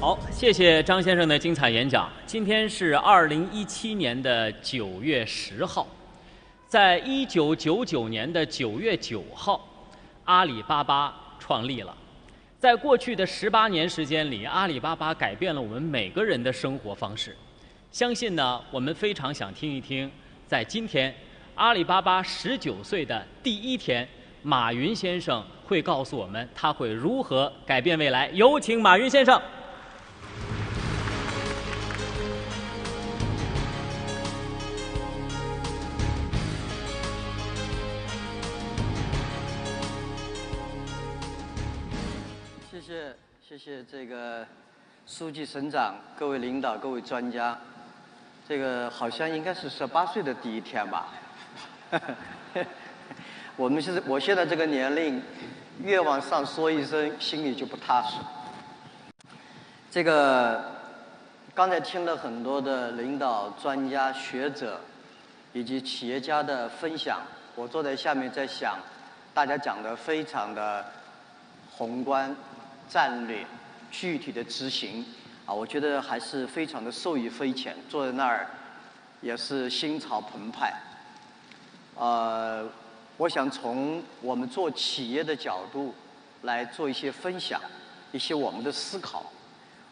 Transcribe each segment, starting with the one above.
好，谢谢张先生的精彩演讲。今天是二零一七年的九月十号，在一九九九年的九月九号，阿里巴巴创立了。在过去的十八年时间里，阿里巴巴改变了我们每个人的生活方式。相信呢，我们非常想听一听，在今天阿里巴巴十九岁的第一天，马云先生会告诉我们他会如何改变未来。有请马云先生。谢这个书记省长、各位领导、各位专家，这个好像应该是十八岁的第一天吧。我们现在我现在这个年龄，越往上说一声，心里就不踏实。这个刚才听了很多的领导、专家、学者以及企业家的分享，我坐在下面在想，大家讲的非常的宏观。战略具体的执行啊，我觉得还是非常的受益匪浅。坐在那儿也是心潮澎湃。呃，我想从我们做企业的角度来做一些分享，一些我们的思考。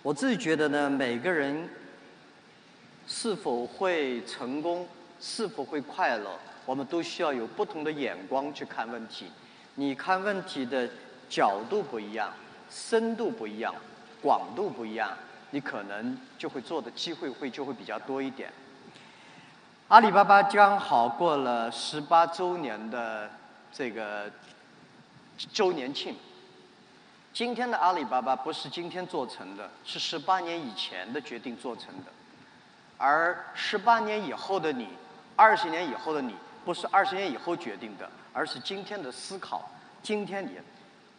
我自己觉得呢，每个人是否会成功，是否会快乐，我们都需要有不同的眼光去看问题。你看问题的角度不一样。深度不一样，广度不一样，你可能就会做的机会会就会比较多一点。阿里巴巴刚好过了十八周年的这个周年庆。今天的阿里巴巴不是今天做成的，是十八年以前的决定做成的。而十八年以后的你，二十年以后的你，不是二十年以后决定的，而是今天的思考，今天你。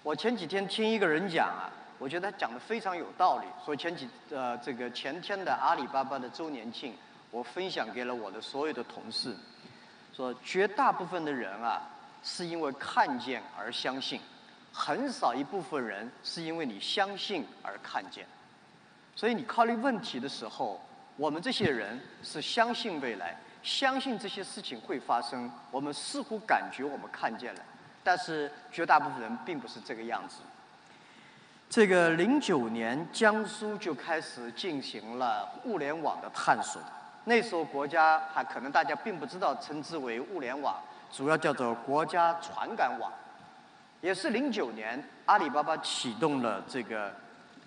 我前几天听一个人讲啊，我觉得他讲的非常有道理。说前几呃这个前天的阿里巴巴的周年庆，我分享给了我的所有的同事，说绝大部分的人啊是因为看见而相信，很少一部分人是因为你相信而看见。所以你考虑问题的时候，我们这些人是相信未来，相信这些事情会发生，我们似乎感觉我们看见了。但是绝大部分人并不是这个样子。这个零九年，江苏就开始进行了物联网的探索。那时候国家还可能大家并不知道，称之为物联网，主要叫做国家传感网。也是零九年，阿里巴巴启动了这个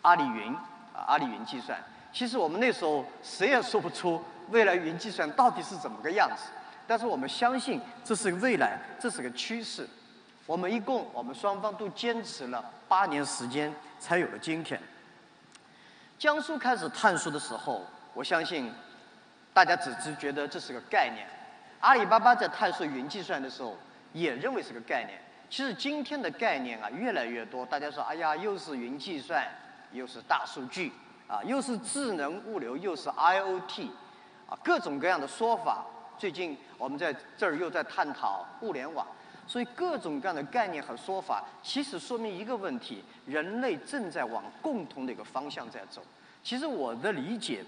阿里云啊，阿里云计算。其实我们那时候谁也说不出未来云计算到底是怎么个样子，但是我们相信这是未来，这是个趋势。我们一共，我们双方都坚持了八年时间，才有了今天。江苏开始探索的时候，我相信大家只是觉得这是个概念。阿里巴巴在探索云计算的时候，也认为是个概念。其实今天的概念啊越来越多，大家说，哎呀，又是云计算，又是大数据，啊，又是智能物流，又是 IOT，啊，各种各样的说法。最近我们在这儿又在探讨物联网。所以各种各样的概念和说法，其实说明一个问题：人类正在往共同的一个方向在走。其实我的理解，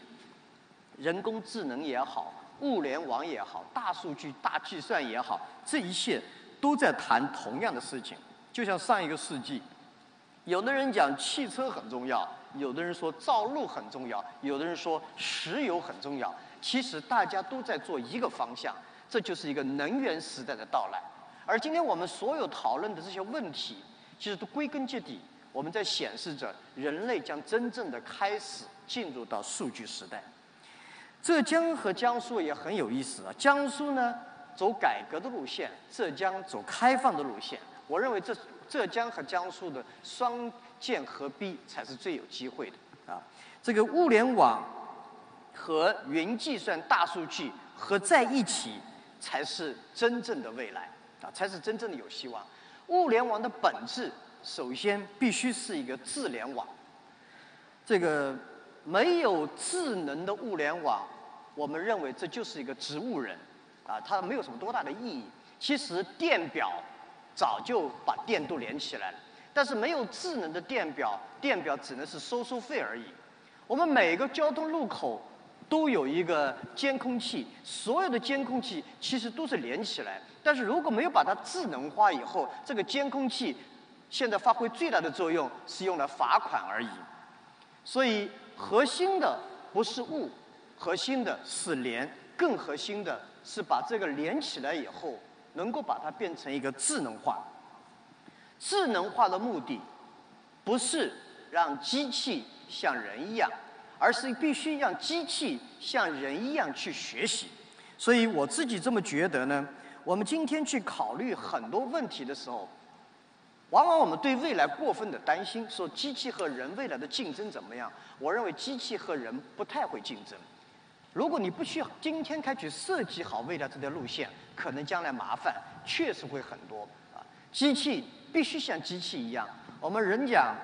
人工智能也好，物联网也好，大数据、大计算也好，这一切都在谈同样的事情。就像上一个世纪，有的人讲汽车很重要，有的人说造路很重要，有的人说石油很重要。其实大家都在做一个方向，这就是一个能源时代的到来。而今天我们所有讨论的这些问题，其实都归根结底，我们在显示着人类将真正的开始进入到数据时代。浙江和江苏也很有意思啊，江苏呢走改革的路线，浙江走开放的路线。我认为这浙江和江苏的双剑合璧才是最有机会的啊。这个物联网和云计算、大数据合在一起，才是真正的未来。啊，才是真正的有希望。物联网的本质，首先必须是一个智联网。这个没有智能的物联网，我们认为这就是一个植物人，啊，它没有什么多大的意义。其实电表早就把电都连起来了，但是没有智能的电表，电表只能是收收费而已。我们每个交通路口都有一个监控器，所有的监控器其实都是连起来。但是如果没有把它智能化以后，这个监控器现在发挥最大的作用是用来罚款而已。所以核心的不是物，核心的是连，更核心的是把这个连起来以后，能够把它变成一个智能化。智能化的目的不是让机器像人一样，而是必须让机器像人一样去学习。所以我自己这么觉得呢。我们今天去考虑很多问题的时候，往往我们对未来过分的担心，说机器和人未来的竞争怎么样？我认为机器和人不太会竞争。如果你不去今天开始设计好未来这条路线，可能将来麻烦确实会很多啊。机器必须像机器一样，我们人讲，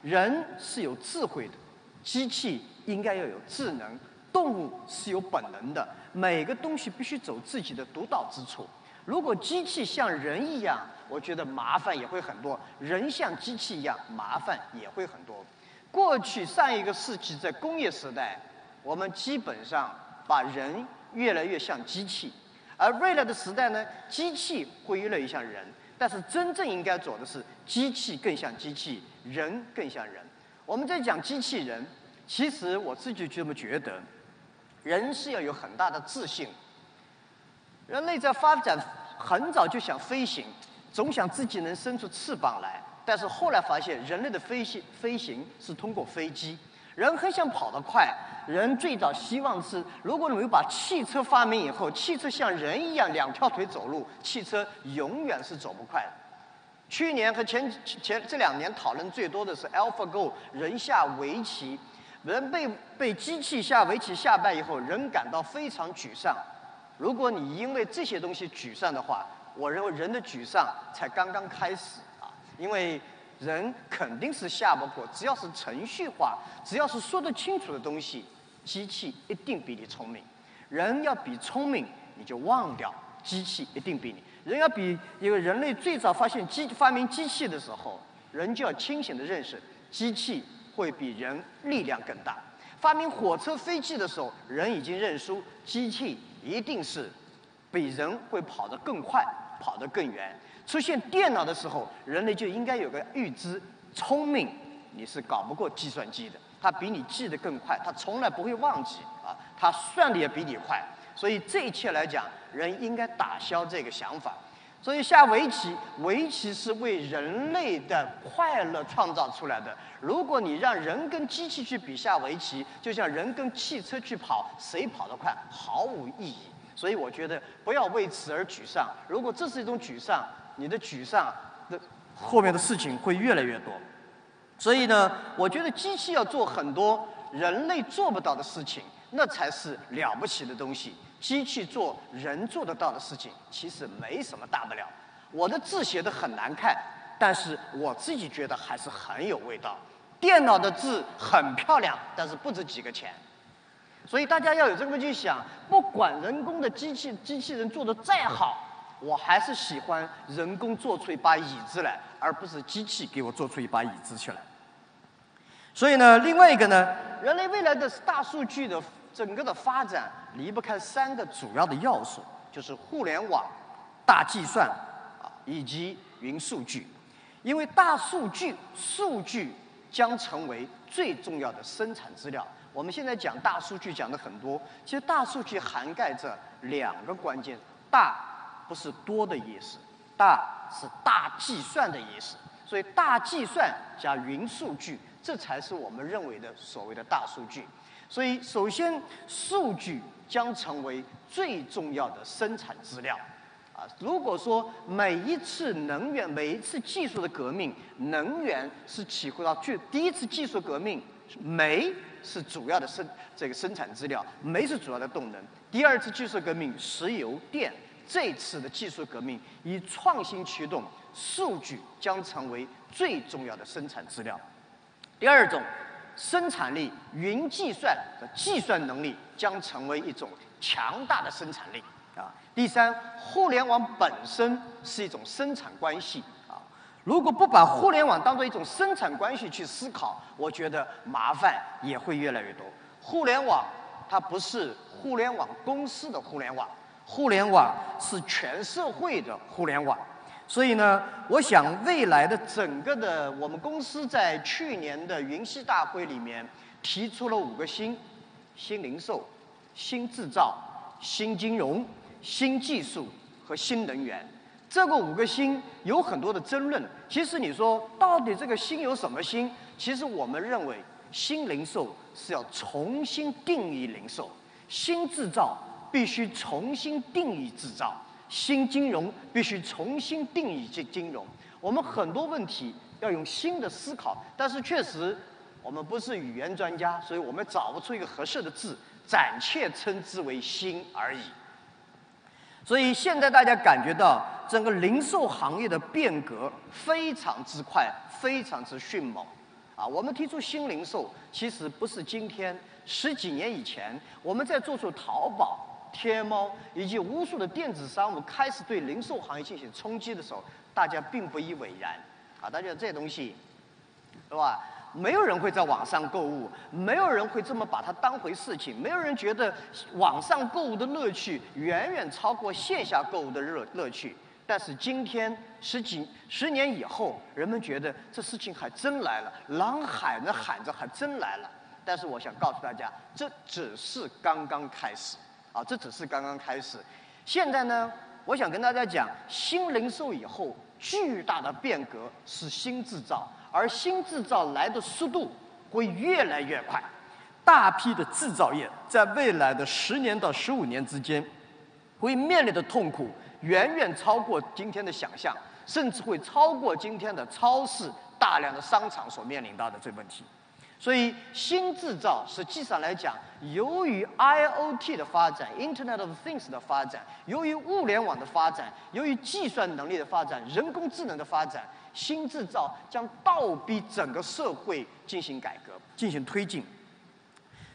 人是有智慧的，机器应该要有智能，动物是有本能的。每个东西必须走自己的独到之处。如果机器像人一样，我觉得麻烦也会很多；人像机器一样，麻烦也会很多。过去上一个世纪在工业时代，我们基本上把人越来越像机器，而未来的时代呢，机器会越来越像人。但是真正应该做的是，机器更像机器，人更像人。我们在讲机器人，其实我自己就这么觉得。人是要有很大的自信。人类在发展很早就想飞行，总想自己能伸出翅膀来。但是后来发现，人类的飞行飞行是通过飞机。人很想跑得快，人最早希望是，如果你们把汽车发明以后，汽车像人一样两条腿走路，汽车永远是走不快的。去年和前前这两年讨论最多的是 AlphaGo 人下围棋。人被被机器下围棋下败以后，人感到非常沮丧。如果你因为这些东西沮丧的话，我认为人的沮丧才刚刚开始啊！因为人肯定是下不过，只要是程序化，只要是说得清楚的东西，机器一定比你聪明。人要比聪明，你就忘掉机器一定比你。人要比因为人类最早发现机发明机器的时候，人就要清醒的认识机器。会比人力量更大。发明火车、飞机的时候，人已经认输，机器一定是比人会跑得更快、跑得更远。出现电脑的时候，人类就应该有个预知，聪明你是搞不过计算机的，它比你记得更快，它从来不会忘记啊，它算的也比你快。所以这一切来讲，人应该打消这个想法。所以下围棋，围棋是为人类的快乐创造出来的。如果你让人跟机器去比下围棋，就像人跟汽车去跑，谁跑得快，毫无意义。所以我觉得不要为此而沮丧。如果这是一种沮丧，你的沮丧的后面的事情会越来越多。所以呢，我觉得机器要做很多人类做不到的事情，那才是了不起的东西。机器做人做得到的事情，其实没什么大不了。我的字写的很难看，但是我自己觉得还是很有味道。电脑的字很漂亮，但是不值几个钱。所以大家要有这么去想：不管人工的机器机器人做的再好，我还是喜欢人工做出一把椅子来，而不是机器给我做出一把椅子去来。所以呢，另外一个呢，人类未来的大数据的。整个的发展离不开三个主要的要素，就是互联网、大计算啊以及云数据。因为大数据数据将成为最重要的生产资料。我们现在讲大数据讲的很多，其实大数据涵盖着两个关键：大不是多的意思，大是大计算的意思。所以大计算加云数据，这才是我们认为的所谓的大数据。所以，首先，数据将成为最重要的生产资料。啊，如果说每一次能源、每一次技术的革命，能源是体会到最第一次技术革命，煤是主要的生这个生产资料，煤是主要的动能。第二次技术革命，石油、电，这次的技术革命以创新驱动，数据将成为最重要的生产资料。第二种。生产力、云计算的计算能力将成为一种强大的生产力啊。第三，互联网本身是一种生产关系啊。如果不把互联网当做一种生产关系去思考，我觉得麻烦也会越来越多。互联网它不是互联网公司的互联网，互联网是全社会的互联网。所以呢，我想未来的整个的我们公司在去年的云栖大会里面提出了五个新：新零售、新制造、新金融、新技术和新能源。这个五个新有很多的争论。其实你说到底这个新有什么新？其实我们认为新零售是要重新定义零售，新制造必须重新定义制造。新金融必须重新定义金金融，我们很多问题要用新的思考，但是确实我们不是语言专家，所以我们找不出一个合适的字，暂且称之为“新”而已。所以现在大家感觉到整个零售行业的变革非常之快，非常之迅猛。啊，我们提出新零售，其实不是今天，十几年以前我们在做出淘宝。天猫以及无数的电子商务开始对零售行业进行冲击的时候，大家并不以为然，啊，大家这些东西，是吧？没有人会在网上购物，没有人会这么把它当回事情，没有人觉得网上购物的乐趣远远超过线下购物的乐乐趣。但是今天十几十年以后，人们觉得这事情还真来了，狼喊着喊着还真来了。但是我想告诉大家，这只是刚刚开始。啊，这只是刚刚开始。现在呢，我想跟大家讲，新零售以后巨大的变革是新制造，而新制造来的速度会越来越快。大批的制造业在未来的十年到十五年之间，会面临的痛苦远远超过今天的想象，甚至会超过今天的超市、大量的商场所面临到的这问题。所以，新制造实际上来讲，由于 IOT 的发展、Internet of Things 的发展，由于物联网的发展，由于计算能力的发展、人工智能的发展，新制造将倒逼整个社会进行改革、进行推进。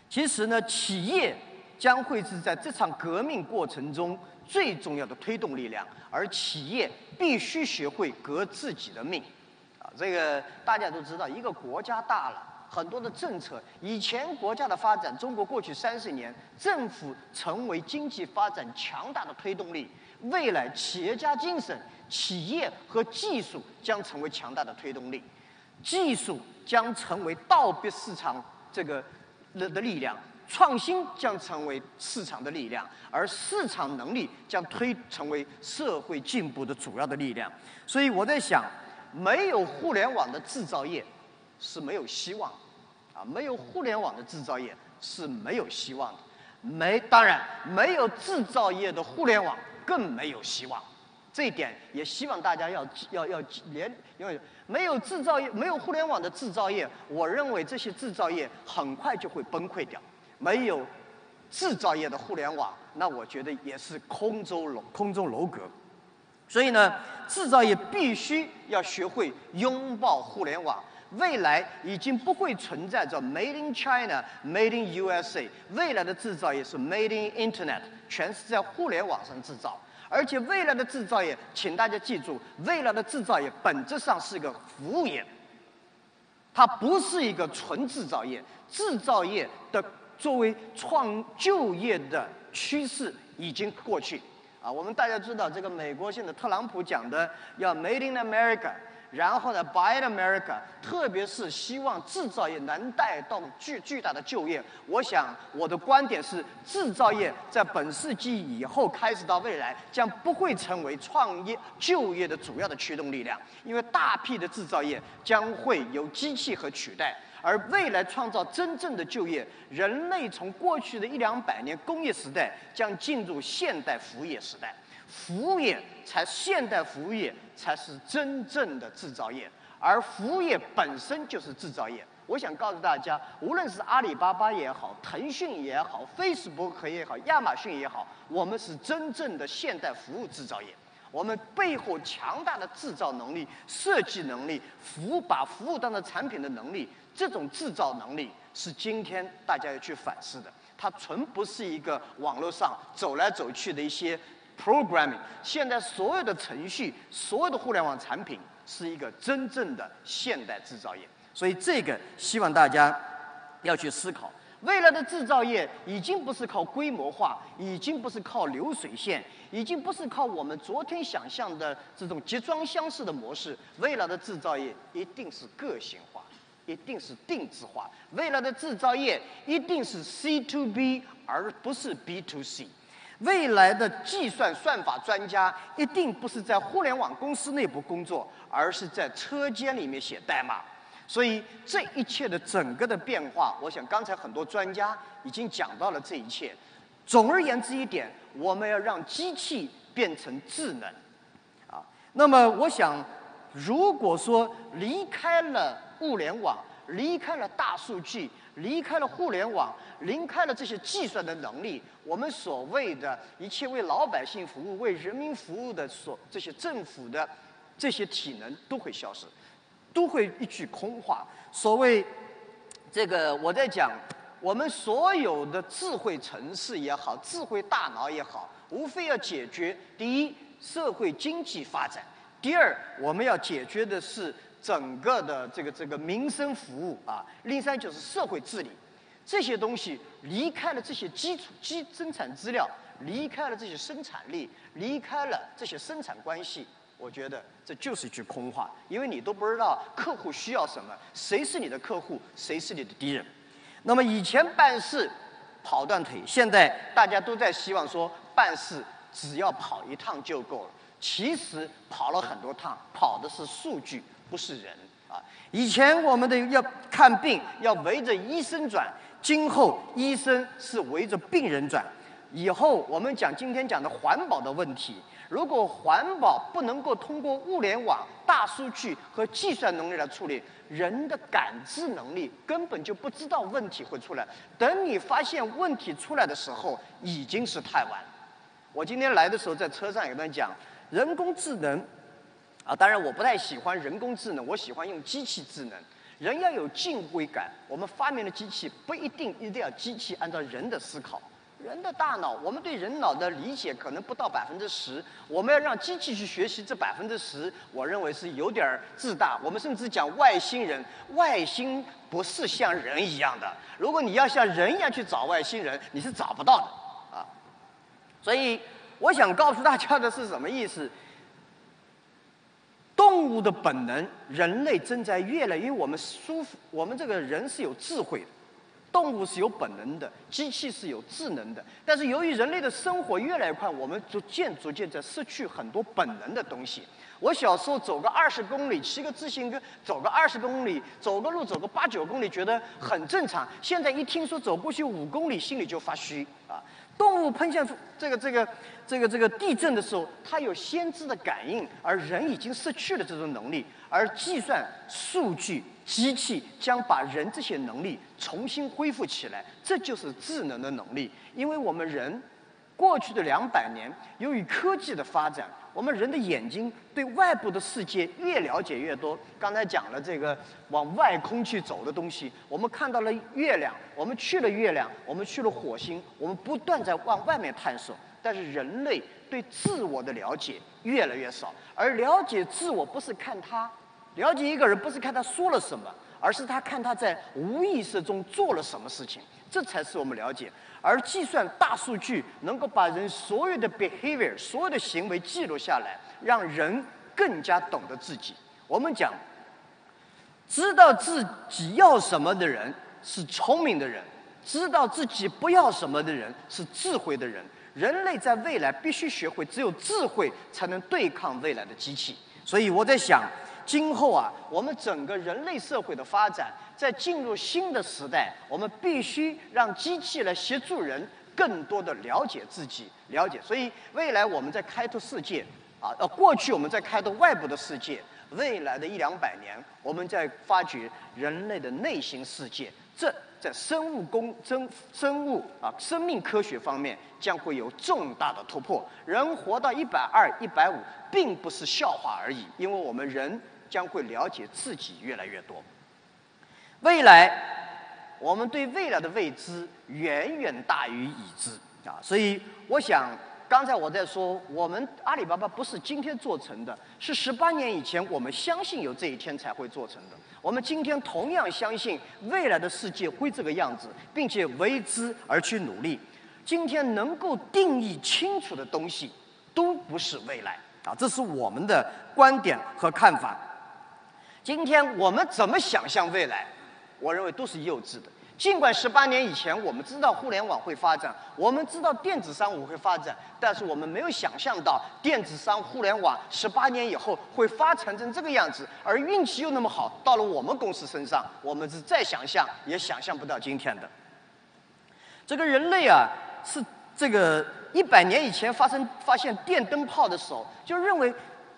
其实呢，企业将会是在这场革命过程中最重要的推动力量，而企业必须学会革自己的命。啊，这个大家都知道，一个国家大了。很多的政策，以前国家的发展，中国过去三十年，政府成为经济发展强大的推动力。未来企业家精神、企业和技术将成为强大的推动力，技术将成为倒逼市场这个的的力量，创新将成为市场的力量，而市场能力将推成为社会进步的主要的力量。所以我在想，没有互联网的制造业是没有希望。啊，没有互联网的制造业是没有希望的，没当然没有制造业的互联网更没有希望，这一点也希望大家要要要连，因为没有制造业，没有互联网的制造业，我认为这些制造业很快就会崩溃掉。没有制造业的互联网，那我觉得也是空中楼空中楼阁。所以呢，制造业必须要学会拥抱互联网。未来已经不会存在着 Made in China、Made in USA，未来的制造业是 Made in Internet，全是在互联网上制造。而且未来的制造业，请大家记住，未来的制造业本质上是一个服务业，它不是一个纯制造业。制造业的作为创就业的趋势已经过去。啊，我们大家知道，这个美国现在特朗普讲的要 Made in America。然后呢，Buy America，特别是希望制造业能带动巨巨大的就业。我想我的观点是，制造业在本世纪以后开始到未来，将不会成为创业就业的主要的驱动力量，因为大批的制造业将会由机器和取代。而未来创造真正的就业，人类从过去的一两百年工业时代将进入现代服务业时代。服务业才现代服务业才是真正的制造业，而服务业本身就是制造业。我想告诉大家，无论是阿里巴巴也好，腾讯也好，Facebook 也好，亚马逊也好，我们是真正的现代服务制造业。我们背后强大的制造能力、设计能力、服务把服务当成产品的能力，这种制造能力是今天大家要去反思的。它纯不是一个网络上走来走去的一些。Programming，现在所有的程序，所有的互联网产品是一个真正的现代制造业。所以这个希望大家要去思考。未来的制造业已经不是靠规模化，已经不是靠流水线，已经不是靠我们昨天想象的这种集装箱式的模式。未来的制造业一定是个性化，一定是定制化。未来的制造业一定是 C to B 而不是 B to C。未来的计算算法专家一定不是在互联网公司内部工作，而是在车间里面写代码。所以这一切的整个的变化，我想刚才很多专家已经讲到了这一切。总而言之一点，我们要让机器变成智能，啊，那么我想，如果说离开了物联网，离开了大数据，离开了互联网，离开了这些计算的能力，我们所谓的一切为老百姓服务、为人民服务的所这些政府的这些体能都会消失。都会一句空话。所谓这个，我在讲，我们所有的智慧城市也好，智慧大脑也好，无非要解决第一，社会经济发展；第二，我们要解决的是整个的这个这个民生服务啊；另三就是社会治理。这些东西离开了这些基础基生产资料，离开了这些生产力，离开了这些生产关系。我觉得这就是一句空话，因为你都不知道客户需要什么，谁是你的客户，谁是你的敌人。那么以前办事跑断腿，现在大家都在希望说办事只要跑一趟就够了。其实跑了很多趟，跑的是数据，不是人啊。以前我们的要看病要围着医生转，今后医生是围着病人转。以后我们讲今天讲的环保的问题。如果环保不能够通过物联网、大数据和计算能力来处理，人的感知能力根本就不知道问题会出来。等你发现问题出来的时候，已经是太晚。我今天来的时候在车上有人讲人工智能，啊，当然我不太喜欢人工智能，我喜欢用机器智能。人要有敬畏感，我们发明的机器不一定一定要机器按照人的思考。人的大脑，我们对人脑的理解可能不到百分之十。我们要让机器去学习这百分之十，我认为是有点自大。我们甚至讲外星人，外星不是像人一样的。如果你要像人一样去找外星人，你是找不到的啊。所以，我想告诉大家的是什么意思？动物的本能，人类正在越来，因为我们舒服，我们这个人是有智慧的。动物是有本能的，机器是有智能的。但是由于人类的生活越来越快，我们逐渐逐渐在失去很多本能的东西。我小时候走个二十公里，骑个自行车走个二十公里，走个路走个八九公里，觉得很正常。现在一听说走过去五公里，心里就发虚啊。动物喷向这个这个这个这个地震的时候，它有先知的感应，而人已经失去了这种能力。而计算数据机器将把人这些能力重新恢复起来，这就是智能的能力。因为我们人过去的两百年，由于科技的发展，我们人的眼睛对外部的世界越了解越多。刚才讲了这个往外空去走的东西，我们看到了月亮，我们去了月亮，我们去了火星，我们不断在往外面探索。但是人类对自我的了解越来越少，而了解自我不是看他。了解一个人不是看他说了什么，而是他看他在无意识中做了什么事情，这才是我们了解。而计算大数据能够把人所有的 behavior、所有的行为记录下来，让人更加懂得自己。我们讲，知道自己要什么的人是聪明的人，知道自己不要什么的人是智慧的人。人类在未来必须学会，只有智慧才能对抗未来的机器。所以我在想。今后啊，我们整个人类社会的发展，在进入新的时代，我们必须让机器来协助人更多的了解自己，了解。所以未来我们在开拓世界，啊，呃，过去我们在开拓外部的世界，未来的一两百年，我们在发掘人类的内心世界。这在生物工生生物啊生命科学方面将会有重大的突破。人活到一百二、一百五，并不是笑话而已，因为我们人。将会了解自己越来越多。未来，我们对未来的未知远远大于已知啊！所以，我想刚才我在说，我们阿里巴巴不是今天做成的，是十八年以前我们相信有这一天才会做成的。我们今天同样相信未来的世界会这个样子，并且为之而去努力。今天能够定义清楚的东西，都不是未来啊！这是我们的观点和看法。今天我们怎么想象未来？我认为都是幼稚的。尽管十八年以前我们知道互联网会发展，我们知道电子商务会发展，但是我们没有想象到电子商互联网十八年以后会发展成这个样子，而运气又那么好，到了我们公司身上，我们是再想象也想象不到今天的。这个人类啊，是这个一百年以前发生发现电灯泡的时候，就认为。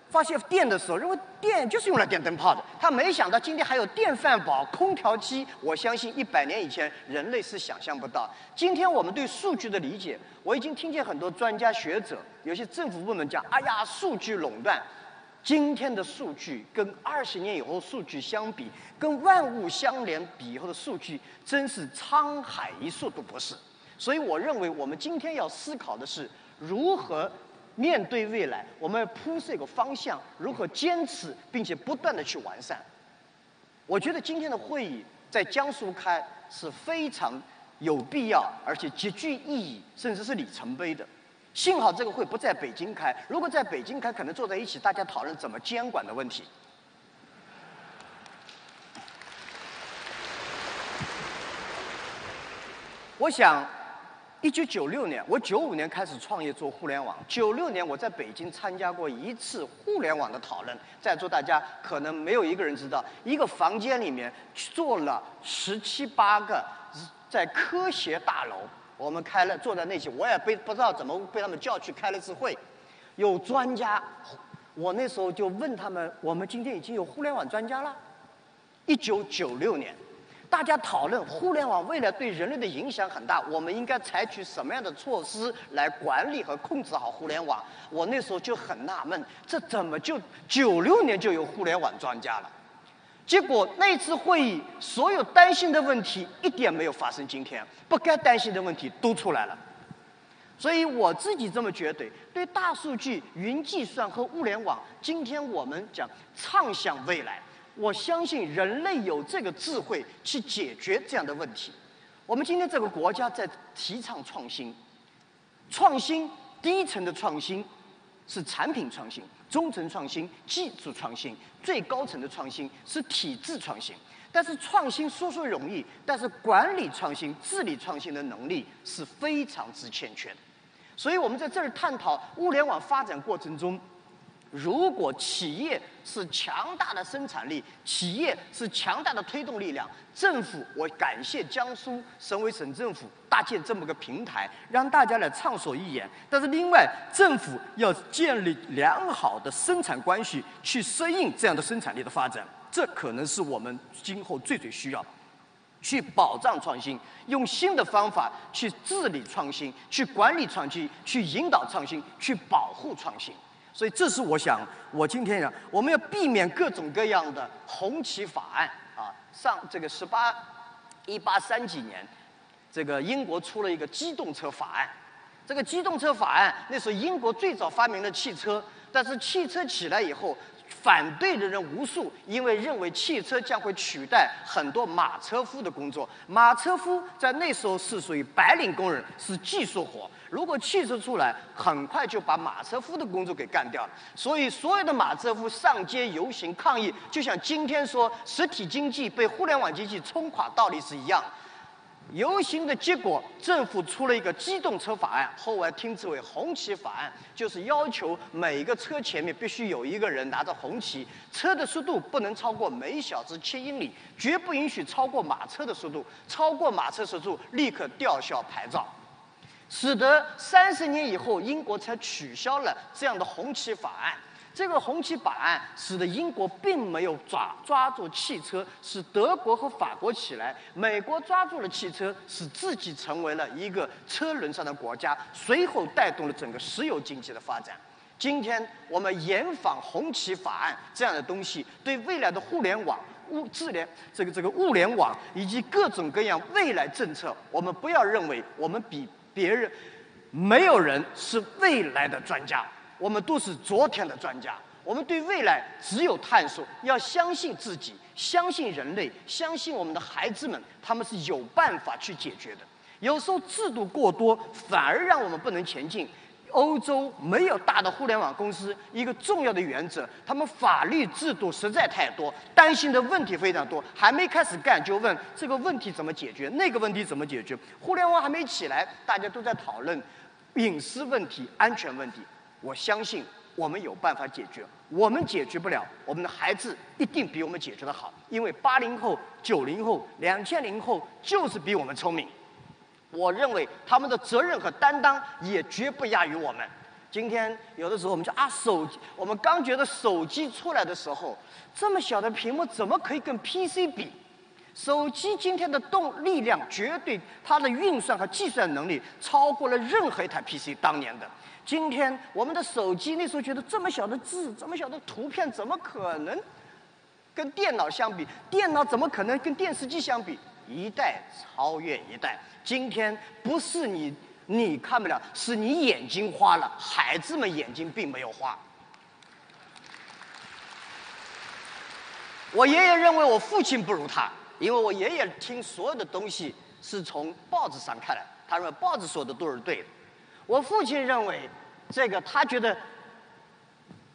发现电的时候，认为电就是用来电灯泡的。他没想到今天还有电饭煲、空调机。我相信一百年以前人类是想象不到。今天我们对数据的理解，我已经听见很多专家学者、有些政府部门讲：“哎呀，数据垄断。”今天的数据跟二十年以后数据相比，跟万物相连比以后的数据，真是沧海一粟都不是。所以我认为，我们今天要思考的是如何。面对未来，我们要铺设一个方向，如何坚持并且不断的去完善。我觉得今天的会议在江苏开是非常有必要，而且极具意义，甚至是里程碑的。幸好这个会不在北京开，如果在北京开，可能坐在一起大家讨论怎么监管的问题。我想。一九九六年，我九五年开始创业做互联网。九六年我在北京参加过一次互联网的讨论，在座大家可能没有一个人知道，一个房间里面坐了十七八个在科学大楼，我们开了坐在那些，我也被不知道怎么被他们叫去开了次会，有专家，我那时候就问他们，我们今天已经有互联网专家了。一九九六年。大家讨论互联网未来对人类的影响很大，我们应该采取什么样的措施来管理和控制好互联网？我那时候就很纳闷，这怎么就九六年就有互联网专家了？结果那次会议，所有担心的问题一点没有发生，今天不该担心的问题都出来了。所以我自己这么觉得，对大数据、云计算和物联网，今天我们讲畅想未来。我相信人类有这个智慧去解决这样的问题。我们今天这个国家在提倡创新，创新低层的创新是产品创新，中层创新技术创新，最高层的创新是体制创新。但是创新说说容易，但是管理创新、治理创新的能力是非常之欠缺的。所以我们在这儿探讨物联网发展过程中。如果企业是强大的生产力，企业是强大的推动力量，政府，我感谢江苏省委省政府搭建这么个平台，让大家来畅所欲言。但是另外，政府要建立良好的生产关系，去适应这样的生产力的发展，这可能是我们今后最最需要，去保障创新，用新的方法去治理创新，去管理创新，去引导创新，去保护创新。所以，这是我想，我今天想，我们要避免各种各样的红旗法案啊。上这个十八一八三几年，这个英国出了一个机动车法案。这个机动车法案，那时候英国最早发明了汽车，但是汽车起来以后。反对的人无数，因为认为汽车将会取代很多马车夫的工作。马车夫在那时候是属于白领工人，是技术活。如果汽车出来，很快就把马车夫的工作给干掉了。所以，所有的马车夫上街游行抗议，就像今天说实体经济被互联网经济冲垮道理是一样。游行的结果，政府出了一个机动车法案，后来听之为红旗法案，就是要求每个车前面必须有一个人拿着红旗，车的速度不能超过每小时七英里，绝不允许超过马车的速度，超过马车速度立刻吊销牌照，使得三十年以后英国才取消了这样的红旗法案。这个红旗法案使得英国并没有抓抓住汽车，使德国和法国起来；美国抓住了汽车，使自己成为了一个车轮上的国家，随后带动了整个石油经济的发展。今天我们严防红旗法案这样的东西，对未来的互联网、物智联这个这个物联网以及各种各样未来政策，我们不要认为我们比别人。没有人是未来的专家，我们都是昨天的专家。我们对未来只有探索，要相信自己，相信人类，相信我们的孩子们，他们是有办法去解决的。有时候制度过多，反而让我们不能前进。欧洲没有大的互联网公司，一个重要的原则，他们法律制度实在太多，担心的问题非常多，还没开始干就问这个问题怎么解决，那个问题怎么解决。互联网还没起来，大家都在讨论隐私问题、安全问题。我相信我们有办法解决，我们解决不了，我们的孩子一定比我们解决的好，因为八零后、九零后、两千零后就是比我们聪明。我认为他们的责任和担当也绝不亚于我们。今天有的时候我们就啊，手机，我们刚觉得手机出来的时候，这么小的屏幕怎么可以跟 PC 比？手机今天的动力量绝对，它的运算和计算能力超过了任何一台 PC 当年的。今天我们的手机那时候觉得这么小的字，这么小的图片，怎么可能跟电脑相比？电脑怎么可能跟电视机相比？一代超越一代。今天不是你你看不了，是你眼睛花了，孩子们眼睛并没有花。我爷爷认为我父亲不如他，因为我爷爷听所有的东西是从报纸上看来，他认为报纸说的都是对的。我父亲认为这个，他觉得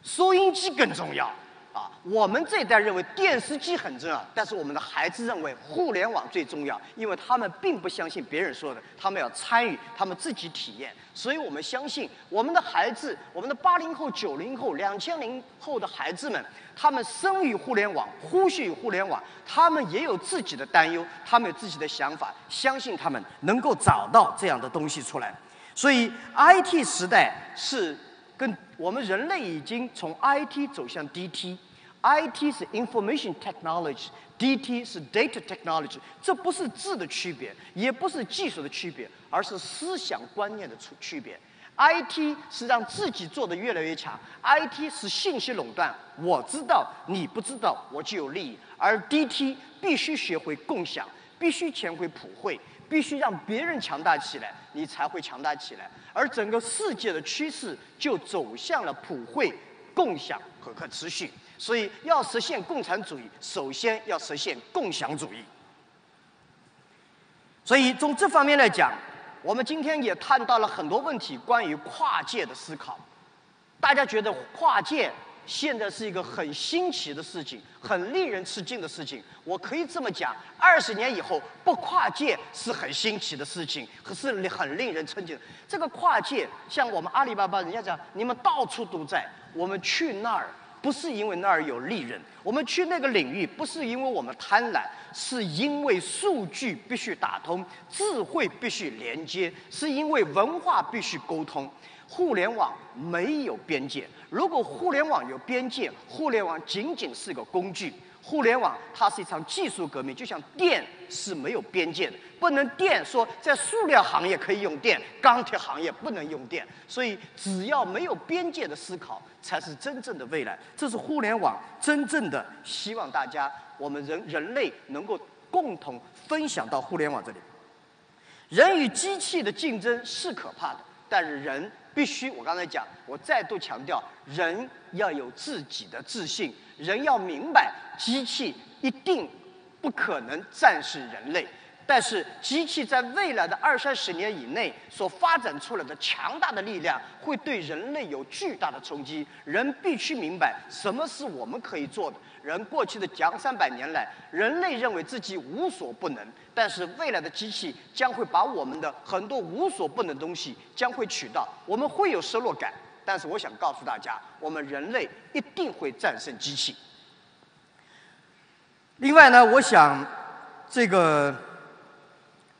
收音机更重要。啊，我们这一代认为电视机很重要，但是我们的孩子认为互联网最重要，因为他们并不相信别人说的，他们要参与，他们自己体验。所以我们相信我们的孩子，我们的八零后、九零后、两千零后的孩子们，他们生于互联网，呼吸于互联网，他们也有自己的担忧，他们有自己的想法，相信他们能够找到这样的东西出来。所以 IT 时代是。跟我们人类已经从 IT 走向 DT，IT 是 Information Technology，DT 是 Data Technology，这不是质的区别，也不是技术的区别，而是思想观念的区区别。IT 是让自己做的越来越强，IT 是信息垄断，我知道你不知道，我就有利益。而 DT 必须学会共享，必须学会普惠。必须让别人强大起来，你才会强大起来。而整个世界的趋势就走向了普惠、共享和可持续。所以，要实现共产主义，首先要实现共享主义。所以，从这方面来讲，我们今天也谈到了很多问题，关于跨界的思考。大家觉得跨界？现在是一个很新奇的事情，很令人吃惊的事情。我可以这么讲：二十年以后不跨界是很新奇的事情，可是很令人吃惊。这个跨界，像我们阿里巴巴，人家讲你们到处都在，我们去那儿不是因为那儿有利润，我们去那个领域不是因为我们贪婪，是因为数据必须打通，智慧必须连接，是因为文化必须沟通。互联网没有边界。如果互联网有边界，互联网仅仅是个工具。互联网它是一场技术革命，就像电是没有边界的，不能电说在塑料行业可以用电，钢铁行业不能用电。所以只要没有边界的思考，才是真正的未来。这是互联网真正的希望大家我们人人类能够共同分享到互联网这里。人与机器的竞争是可怕的，但是人。必须，我刚才讲，我再度强调，人要有自己的自信，人要明白，机器一定不可能战胜人类。但是，机器在未来的二三十年以内所发展出来的强大的力量，会对人类有巨大的冲击。人必须明白，什么是我们可以做的。人过去的两三百年来，人类认为自己无所不能，但是未来的机器将会把我们的很多无所不能的东西将会取到。我们会有失落感，但是我想告诉大家，我们人类一定会战胜机器。另外呢，我想这个。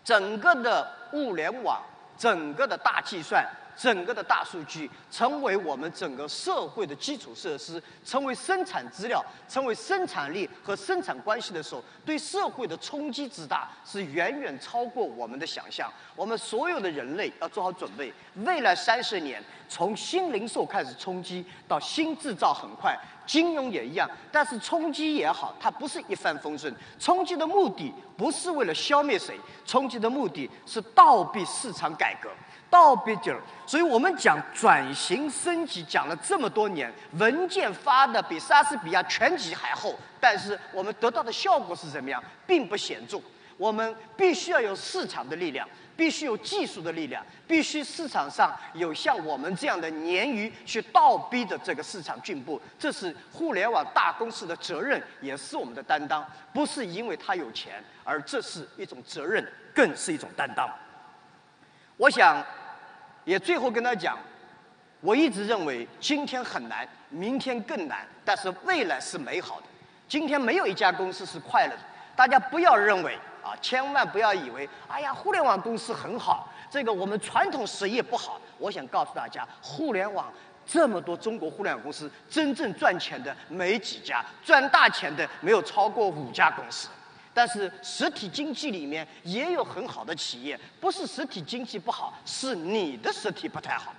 整个的物联网，整个的大计算，整个的大数据，成为我们整个社会的基础设施，成为生产资料，成为生产力和生产关系的时候，对社会的冲击之大，是远远超过我们的想象。我们所有的人类要做好准备，未来三十年。从新零售开始冲击到新制造很快，金融也一样。但是冲击也好，它不是一帆风顺。冲击的目的不是为了消灭谁，冲击的目的是倒逼市场改革，倒逼劲儿。所以我们讲转型升级讲了这么多年，文件发的比莎士比亚全集还厚，但是我们得到的效果是怎么样，并不显著。我们必须要有市场的力量。必须有技术的力量，必须市场上有像我们这样的鲶鱼去倒逼着这个市场进步，这是互联网大公司的责任，也是我们的担当。不是因为他有钱，而这是一种责任，更是一种担当。我想，也最后跟他讲，我一直认为今天很难，明天更难，但是未来是美好的。今天没有一家公司是快乐的，大家不要认为。啊，千万不要以为，哎呀，互联网公司很好，这个我们传统实业不好。我想告诉大家，互联网这么多中国互联网公司，真正赚钱的没几家，赚大钱的没有超过五家公司。但是实体经济里面也有很好的企业，不是实体经济不好，是你的实体不太好。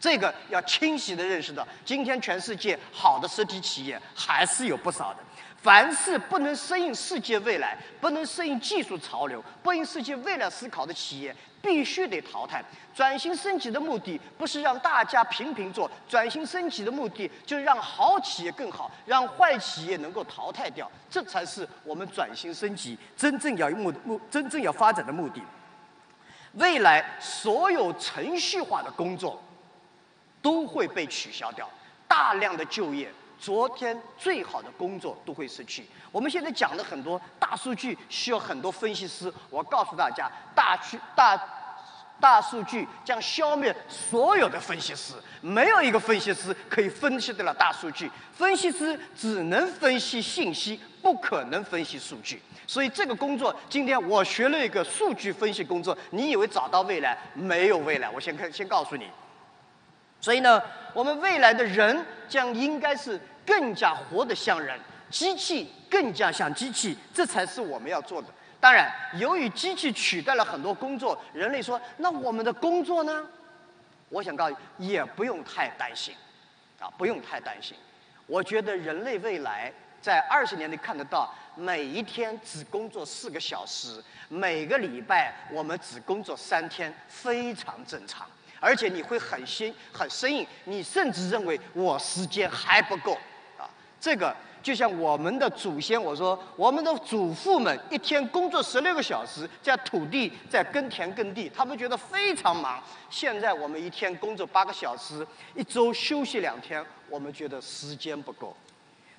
这个要清晰的认识到，今天全世界好的实体企业还是有不少的。凡是不能适应世界未来、不能适应技术潮流、不应世界未来思考的企业，必须得淘汰。转型升级的目的不是让大家平平做，转型升级的目的就是让好企业更好，让坏企业能够淘汰掉。这才是我们转型升级真正要目目真正要发展的目的。未来所有程序化的工作都会被取消掉，大量的就业。昨天最好的工作都会失去。我们现在讲的很多大数据需要很多分析师。我告诉大家，大区大大数据将消灭所有的分析师，没有一个分析师可以分析得了大数据。分析师只能分析信息，不可能分析数据。所以这个工作，今天我学了一个数据分析工作。你以为找到未来？没有未来。我先看，先告诉你。所以呢，我们未来的人将应该是更加活得像人，机器更加像机器，这才是我们要做的。当然，由于机器取代了很多工作，人类说那我们的工作呢？我想告诉你，也不用太担心，啊，不用太担心。我觉得人类未来在二十年内看得到，每一天只工作四个小时，每个礼拜我们只工作三天，非常正常。而且你会很新很生硬，你甚至认为我时间还不够，啊，这个就像我们的祖先，我说我们的祖父们一天工作十六个小时，在土地在耕田耕地，他们觉得非常忙。现在我们一天工作八个小时，一周休息两天，我们觉得时间不够。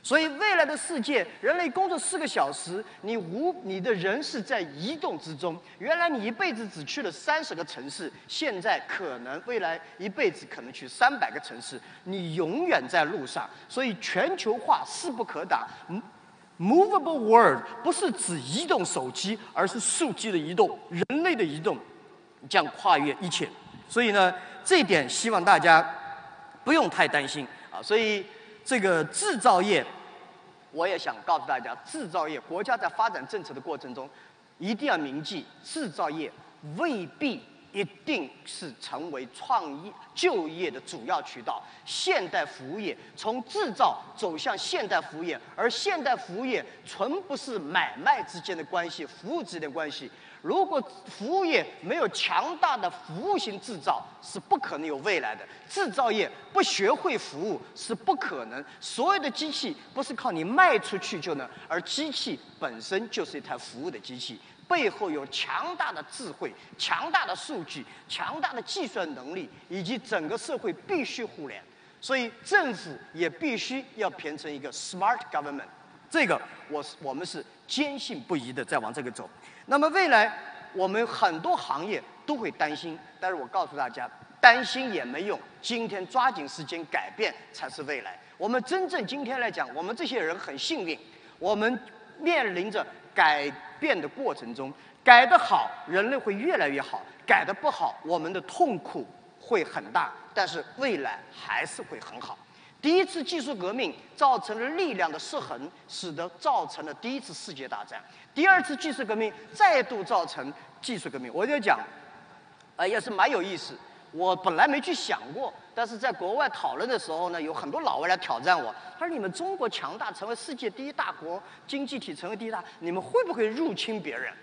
所以未来的世界，人类工作四个小时，你无你的人是在移动之中。原来你一辈子只去了三十个城市，现在可能未来一辈子可能去三百个城市，你永远在路上。所以全球化势不可挡。Movable world 不是指移动手机，而是数据的移动，人类的移动将跨越一切。所以呢，这一点希望大家不用太担心啊。所以。这个制造业，我也想告诉大家，制造业国家在发展政策的过程中，一定要铭记，制造业未必一定是成为创业就业的主要渠道。现代服务业从制造走向现代服务业，而现代服务业纯不是买卖之间的关系，服务之间的关系。如果服务业没有强大的服务型制造，是不可能有未来的。制造业不学会服务是不可能。所有的机器不是靠你卖出去就能，而机器本身就是一台服务的机器，背后有强大的智慧、强大的数据、强大的计算能力，以及整个社会必须互联。所以政府也必须要变成一个 smart government。这个我是我们是坚信不疑的在往这个走。那么未来，我们很多行业都会担心，但是我告诉大家，担心也没用。今天抓紧时间改变才是未来。我们真正今天来讲，我们这些人很幸运，我们面临着改变的过程中，改得好，人类会越来越好；改得不好，我们的痛苦会很大。但是未来还是会很好。第一次技术革命造成了力量的失衡，使得造成了第一次世界大战。第二次技术革命再度造成技术革命。我就讲，啊，也是蛮有意思。我本来没去想过，但是在国外讨论的时候呢，有很多老外来挑战我。他说：“你们中国强大，成为世界第一大国，经济体成为第一大，你们会不会入侵别人？”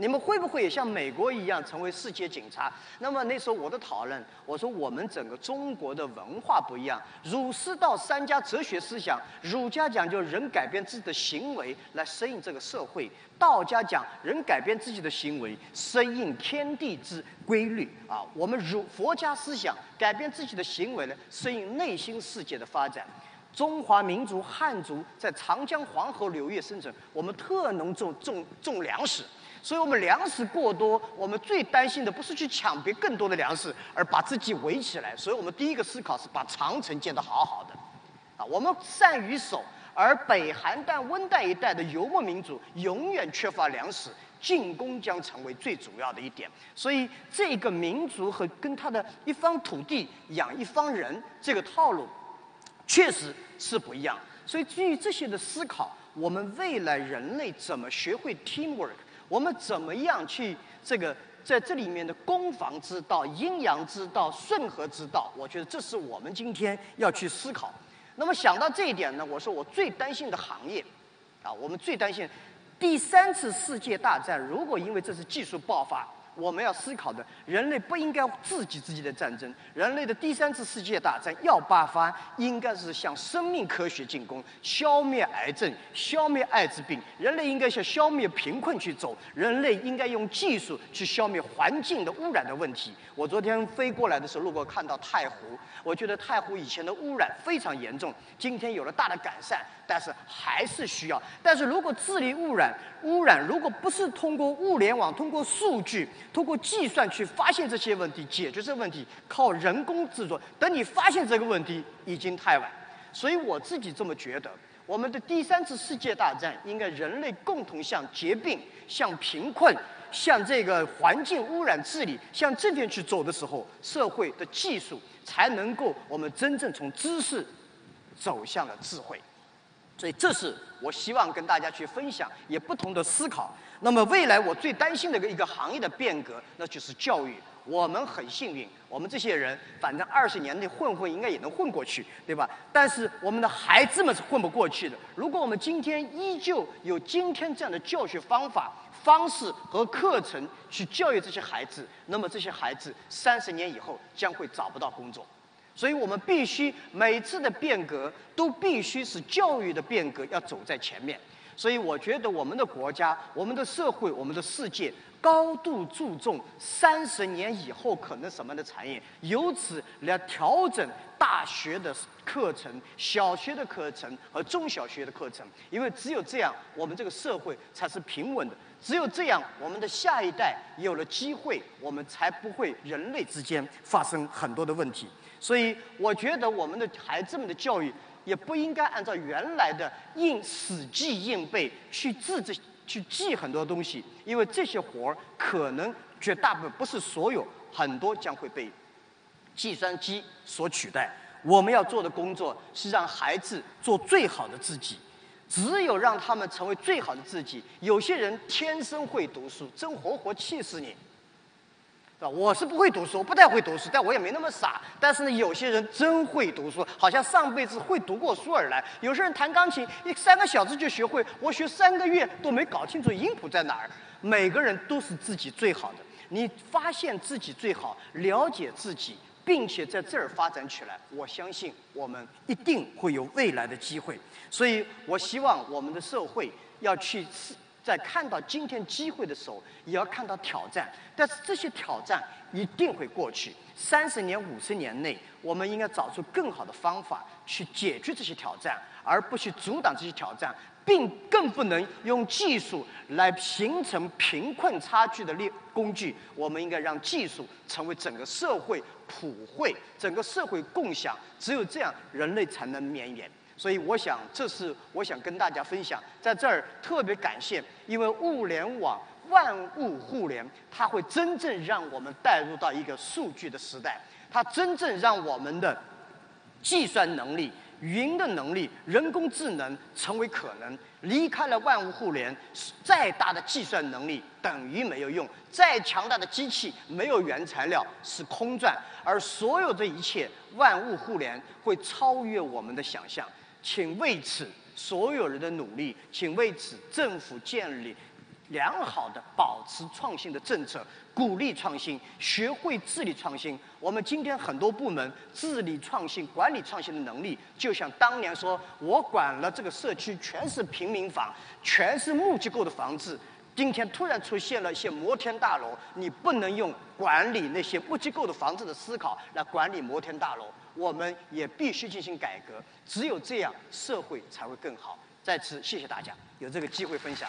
你们会不会也像美国一样成为世界警察？那么那时候我的讨论，我说我们整个中国的文化不一样，儒释道三家哲学思想，儒家讲究人改变自己的行为来适应这个社会，道家讲人改变自己的行为适应天地之规律啊。我们儒佛家思想改变自己的行为呢，适应内心世界的发展。中华民族汉族在长江黄河流域生存，我们特能种种种粮食。所以我们粮食过多，我们最担心的不是去抢别更多的粮食，而把自己围起来。所以我们第一个思考是把长城建得好好的。啊，我们善于守，而北韩但温带一带的游牧民族永远缺乏粮食，进攻将成为最主要的一点。所以这个民族和跟他的一方土地养一方人这个套路，确实是不一样。所以基于这些的思考，我们未来人类怎么学会 teamwork？我们怎么样去这个在这里面的攻防之道、阴阳之道、顺和之道？我觉得这是我们今天要去思考。那么想到这一点呢，我说我最担心的行业，啊，我们最担心第三次世界大战，如果因为这次技术爆发。我们要思考的，人类不应该自己自己的战争。人类的第三次世界大战要爆发，应该是向生命科学进攻，消灭癌症，消灭艾滋病。人类应该向消灭贫困去走。人类应该用技术去消灭环境的污染的问题。我昨天飞过来的时候，路过看到太湖，我觉得太湖以前的污染非常严重，今天有了大的改善。但是还是需要。但是如果治理污染，污染如果不是通过物联网、通过数据、通过计算去发现这些问题、解决这个问题，靠人工制作，等你发现这个问题已经太晚。所以我自己这么觉得，我们的第三次世界大战应该人类共同向疾病、向贫困、向这个环境污染治理向这边去走的时候，社会的技术才能够我们真正从知识走向了智慧。所以，这是我希望跟大家去分享，也不同的思考。那么，未来我最担心的一个行业的变革，那就是教育。我们很幸运，我们这些人反正二十年内混混应该也能混过去，对吧？但是我们的孩子们是混不过去的。如果我们今天依旧有今天这样的教学方法、方式和课程去教育这些孩子，那么这些孩子三十年以后将会找不到工作。所以我们必须每次的变革都必须是教育的变革要走在前面。所以我觉得我们的国家、我们的社会、我们的世界高度注重三十年以后可能什么样的产业，由此来调整大学的课程、小学的课程和中小学的课程。因为只有这样，我们这个社会才是平稳的；只有这样，我们的下一代有了机会，我们才不会人类之间发生很多的问题。所以，我觉得我们的孩子们的教育也不应该按照原来的硬死记硬背去记这去记很多东西，因为这些活儿可能绝大部分不是所有，很多将会被计算机所取代。我们要做的工作是让孩子做最好的自己，只有让他们成为最好的自己。有些人天生会读书，真活活气死你。是吧？我是不会读书，不太会读书，但我也没那么傻。但是呢，有些人真会读书，好像上辈子会读过书而来。有些人弹钢琴，一三个小时就学会，我学三个月都没搞清楚音谱在哪儿。每个人都是自己最好的，你发现自己最好，了解自己，并且在这儿发展起来，我相信我们一定会有未来的机会。所以我希望我们的社会要去。在看到今天机会的时候，也要看到挑战。但是这些挑战一定会过去。三十年、五十年内，我们应该找出更好的方法去解决这些挑战，而不去阻挡这些挑战，并更不能用技术来形成贫困差距的力工具。我们应该让技术成为整个社会普惠、整个社会共享。只有这样，人类才能绵延。所以，我想，这是我想跟大家分享。在这儿特别感谢，因为物联网、万物互联，它会真正让我们带入到一个数据的时代，它真正让我们的计算能力云的能力、人工智能成为可能。离开了万物互联，再大的计算能力等于没有用，再强大的机器没有原材料是空转。而所有这一切，万物互联会超越我们的想象。请为此所有人的努力，请为此政府建立。良好的保持创新的政策，鼓励创新，学会治理创新。我们今天很多部门治理创新、管理创新的能力，就像当年说，我管了这个社区全是平民房，全是木结构的房子。今天突然出现了一些摩天大楼，你不能用管理那些木结构的房子的思考来管理摩天大楼。我们也必须进行改革，只有这样社会才会更好。在此，谢谢大家有这个机会分享。